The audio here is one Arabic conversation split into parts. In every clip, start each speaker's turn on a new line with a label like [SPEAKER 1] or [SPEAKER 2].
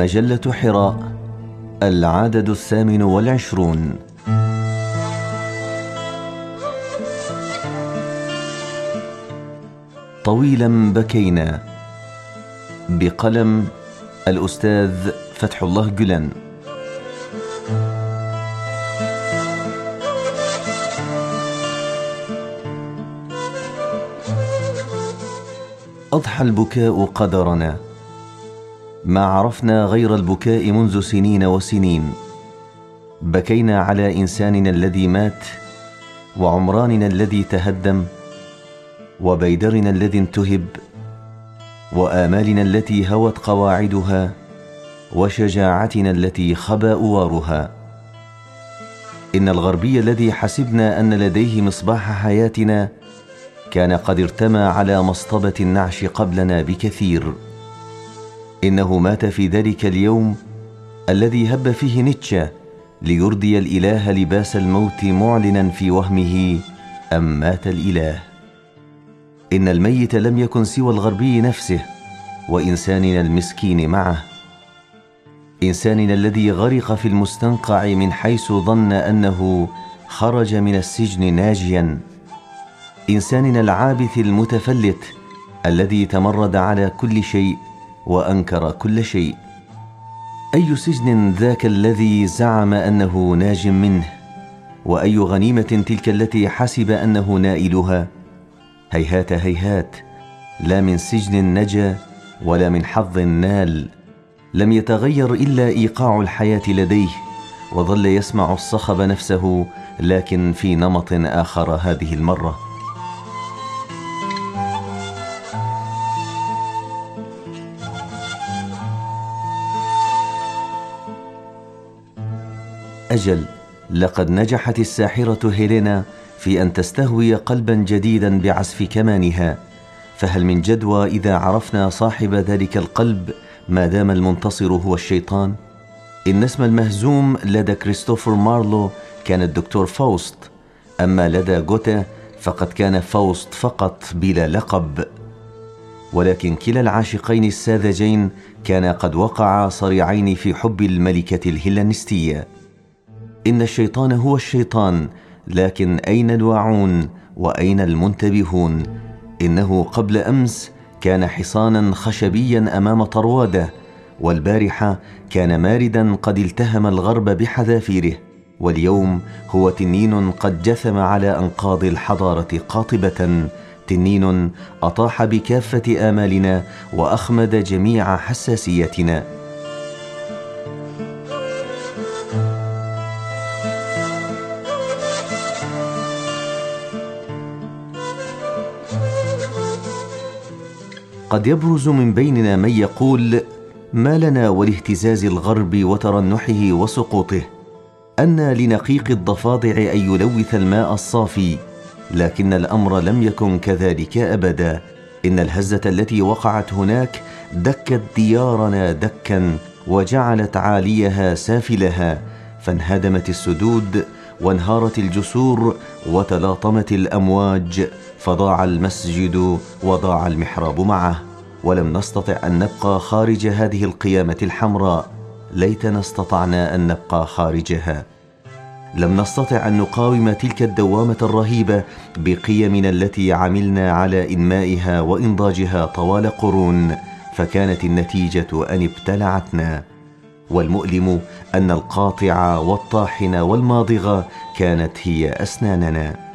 [SPEAKER 1] مجلة حراء العدد الثامن والعشرون. طويلا بكينا. بقلم الأستاذ فتح الله جلن أضحى البكاء قدرنا. ما عرفنا غير البكاء منذ سنين وسنين. بكينا على إنساننا الذي مات وعمراننا الذي تهدم وبيدرنا الذي انتهب وآمالنا التي هوت قواعدها وشجاعتنا التي خبا أوارها. إن الغربي الذي حسبنا أن لديه مصباح حياتنا كان قد ارتمى على مصطبة النعش قبلنا بكثير. إنه مات في ذلك اليوم الذي هب فيه نيتشه ليرضي الإله لباس الموت معلنا في وهمه أم مات الإله؟ إن الميت لم يكن سوى الغربي نفسه وإنساننا المسكين معه. إنساننا الذي غرق في المستنقع من حيث ظن أنه خرج من السجن ناجيا. إنساننا العابث المتفلت الذي تمرد على كل شيء وأنكر كل شيء. أي سجن ذاك الذي زعم أنه ناج منه؟ وأي غنيمة تلك التي حسب أنه نائلها؟ هيهات هيهات. لا من سجن نجا ولا من حظ نال. لم يتغير إلا إيقاع الحياة لديه وظل يسمع الصخب نفسه لكن في نمط آخر هذه المرة. أجل لقد نجحت الساحرة هيلينا في أن تستهوي قلبا جديدا بعزف كمانها. فهل من جدوى إذا عرفنا صاحب ذلك القلب ما دام المنتصر هو الشيطان؟ إن اسم المهزوم لدى كريستوفر مارلو كان الدكتور فاوست أما لدى جوته فقد كان فاوست فقط بلا لقب. ولكن كلا العاشقين الساذجين كانا قد وقعا صريعين في حب الملكة الهلنستيه إن الشيطان هو الشيطان لكن أين الواعون وأين المنتبهون؟ إنه قبل أمس كان حصانا خشبيا أمام طرواده والبارحه كان ماردا قد التهم الغرب بحذافيره واليوم هو تنين قد جثم على أنقاض الحضارة قاطبة تنين أطاح بكافة آمالنا وأخمد جميع حساسيتنا. قد يبرز من بيننا من يقول ما لنا ولاهتزاز الغرب وترنحه وسقوطه أن لنقيق الضفادع أن يلوث الماء الصافي لكن الأمر لم يكن كذلك أبدا. إن الهزة التي وقعت هناك دكت ديارنا دكا وجعلت عاليها سافلها فانهدمت السدود وانهارت الجسور وتلاطمت الأمواج فضاع المسجد وضاع المحراب معه. ولم نستطع أن نبقى خارج هذه القيامة الحمراء. ليتنا استطعنا أن نبقى خارجها. لم نستطع أن نقاوم تلك الدوامة الرهيبة بقيمنا التي عملنا على إنمائها وإنضاجها طوال قرون فكانت النتيجة أن ابتلعتنا. والمؤلم أن القاطع والطاحن والماضغه كانت هي أسناننا.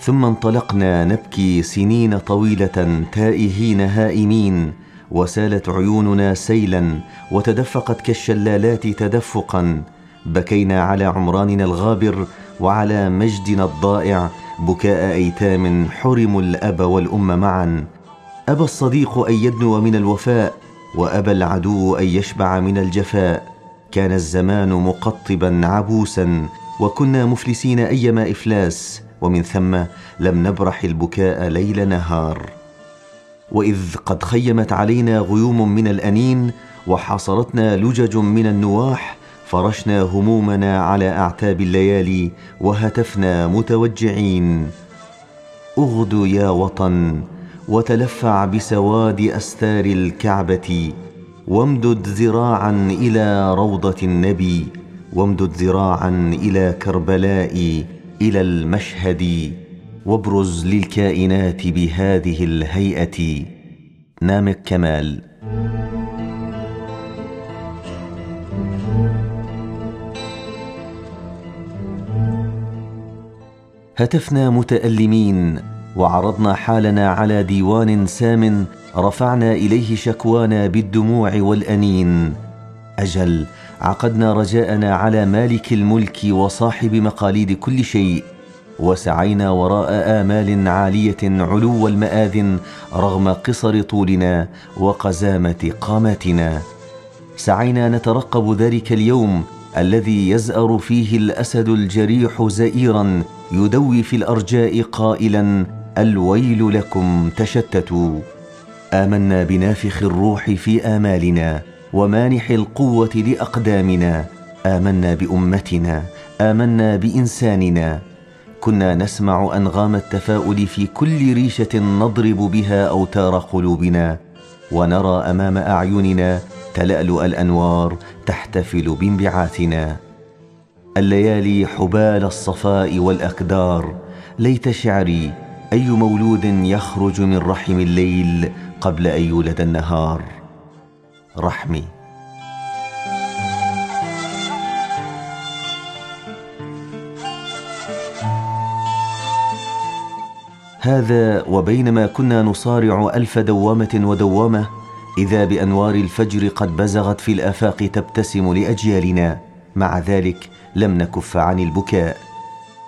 [SPEAKER 1] ثم انطلقنا نبكي سنين طويلة تائهين هائمين وسالت عيوننا سيلا وتدفقت كالشلالات تدفقا بكينا على عمراننا الغابر وعلى مجدنا الضائع بكاء أيتام حرموا الأب والأم معا. أبى الصديق أن يدنو من الوفاء وأبى العدو أن يشبع من الجفاء. كان الزمان مقطبا عبوسا وكنا مفلسين أيما إفلاس ومن ثم لم نبرح البكاء ليل نهار. وإذ قد خيمت علينا غيوم من الأنين وحاصرتنا لجج من النواح فرشنا همومنا على أعتاب الليالي وهتفنا متوجعين. أغدو يا وطن وتلفع بسواد أستار الكعبة وامدد ذراعا إلى روضة النبي وامدد ذراعا إلى كربلاء إلى المشهد وابرز للكائنات بهذه الهيئة. نامك كمال هتفنا متألمين وعرضنا حالنا على ديوان سام رفعنا إليه شكوانا بالدموع والأنين. أجل عقدنا رجاءنا على مالك الملك وصاحب مقاليد كل شيء وسعينا وراء آمال عالية علو المآذن رغم قصر طولنا وقزامة قامتنا سعينا نترقب ذلك اليوم الذي يزأر فيه الأسد الجريح زئيرا يدوي في الأرجاء قائلا الويل لكم تشتتوا. آمنا بنافخ الروح في آمالنا ومانح القوة لأقدامنا. آمنا بأمتنا آمنا بإنساننا. كنا نسمع أنغام التفاؤل في كل ريشة نضرب بها أوتار قلوبنا. ونرى أمام أعيننا تلألؤ الأنوار تحتفل بانبعاثنا. الليالي حبال الصفاء والأكدار ليت شعري أي مولود يخرج من رحم الليل قبل أن يولد النهار. رحمي. هذا وبينما كنا نصارع ألف دوامة ودوامة إذا بأنوار الفجر قد بزغت في الآفاق تبتسم لأجيالنا مع ذلك لم نكف عن البكاء.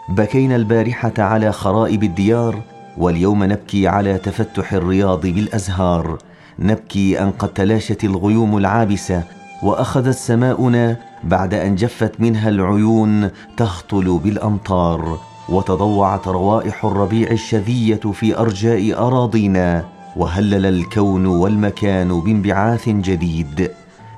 [SPEAKER 1] بكينا البارحة على خرائب الديار واليوم نبكي على تفتح الرياض بالأزهار. نبكي أن قد تلاشت الغيوم العابسة وأخذت سماؤنا بعد أن جفت منها العيون تهطل بالأمطار. وتضوعت روائح الربيع الشذية في أرجاء أراضينا. وهلل الكون والمكان بانبعاث جديد.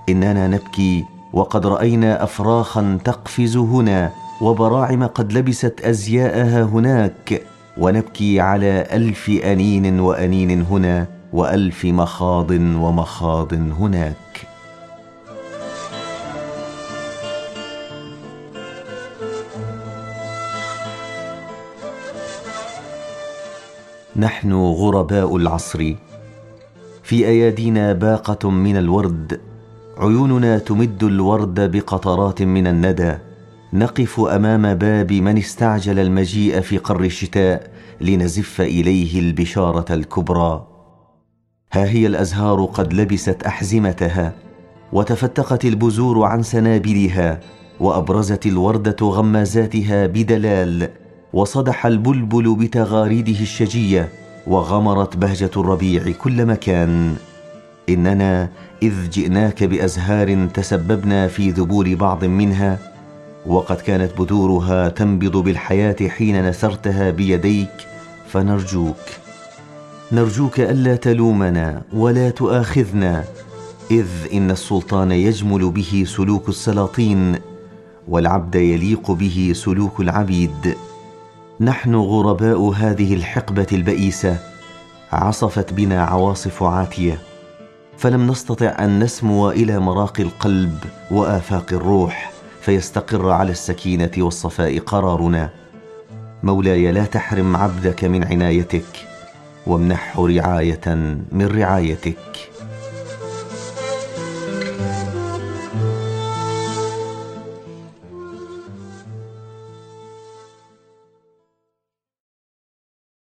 [SPEAKER 1] إننا نبكي وقد رأينا افراخا تقفز هنا وبراعم قد لبست أزياءها هناك. ونبكي على ألف أنين وأنين هنا وألف مخاض ومخاض هناك. نحن غرباء العصر. في أيادينا باقة من الورد عيوننا تمد الورد بقطرات من الندى. نقف أمام باب من استعجل المجيء في قر الشتاء لنزف إليه البشارة الكبرى. ها هي الأزهار قد لبست أحزمتها وتفتقت البذور عن سنابلها وأبرزت الورده غمازاتها بدلال. وصدح البلبل بتغاريده الشجية وغمرت بهجة الربيع كل مكان. إننا إذ جئناك بأزهار تسببنا في ذبول بعض منها وقد كانت بذورها تنبض بالحياة حين نثرتها بيديك فنرجوك. نرجوك ألا تلومنا ولا تؤاخذنا إذ إن السلطان يجمل به سلوك السلاطين والعبد يليق به سلوك العبيد. نحن غرباء هذه الحقبة البئيسة. عصفت بنا عواصف عاتية. فلم نستطع أن نسمو إلى مراقي القلب وآفاق الروح فيستقر على السكينة والصفاء قرارنا. مولاي لا تحرم عبدك من عنايتك وامنحه رعاية من رعايتك.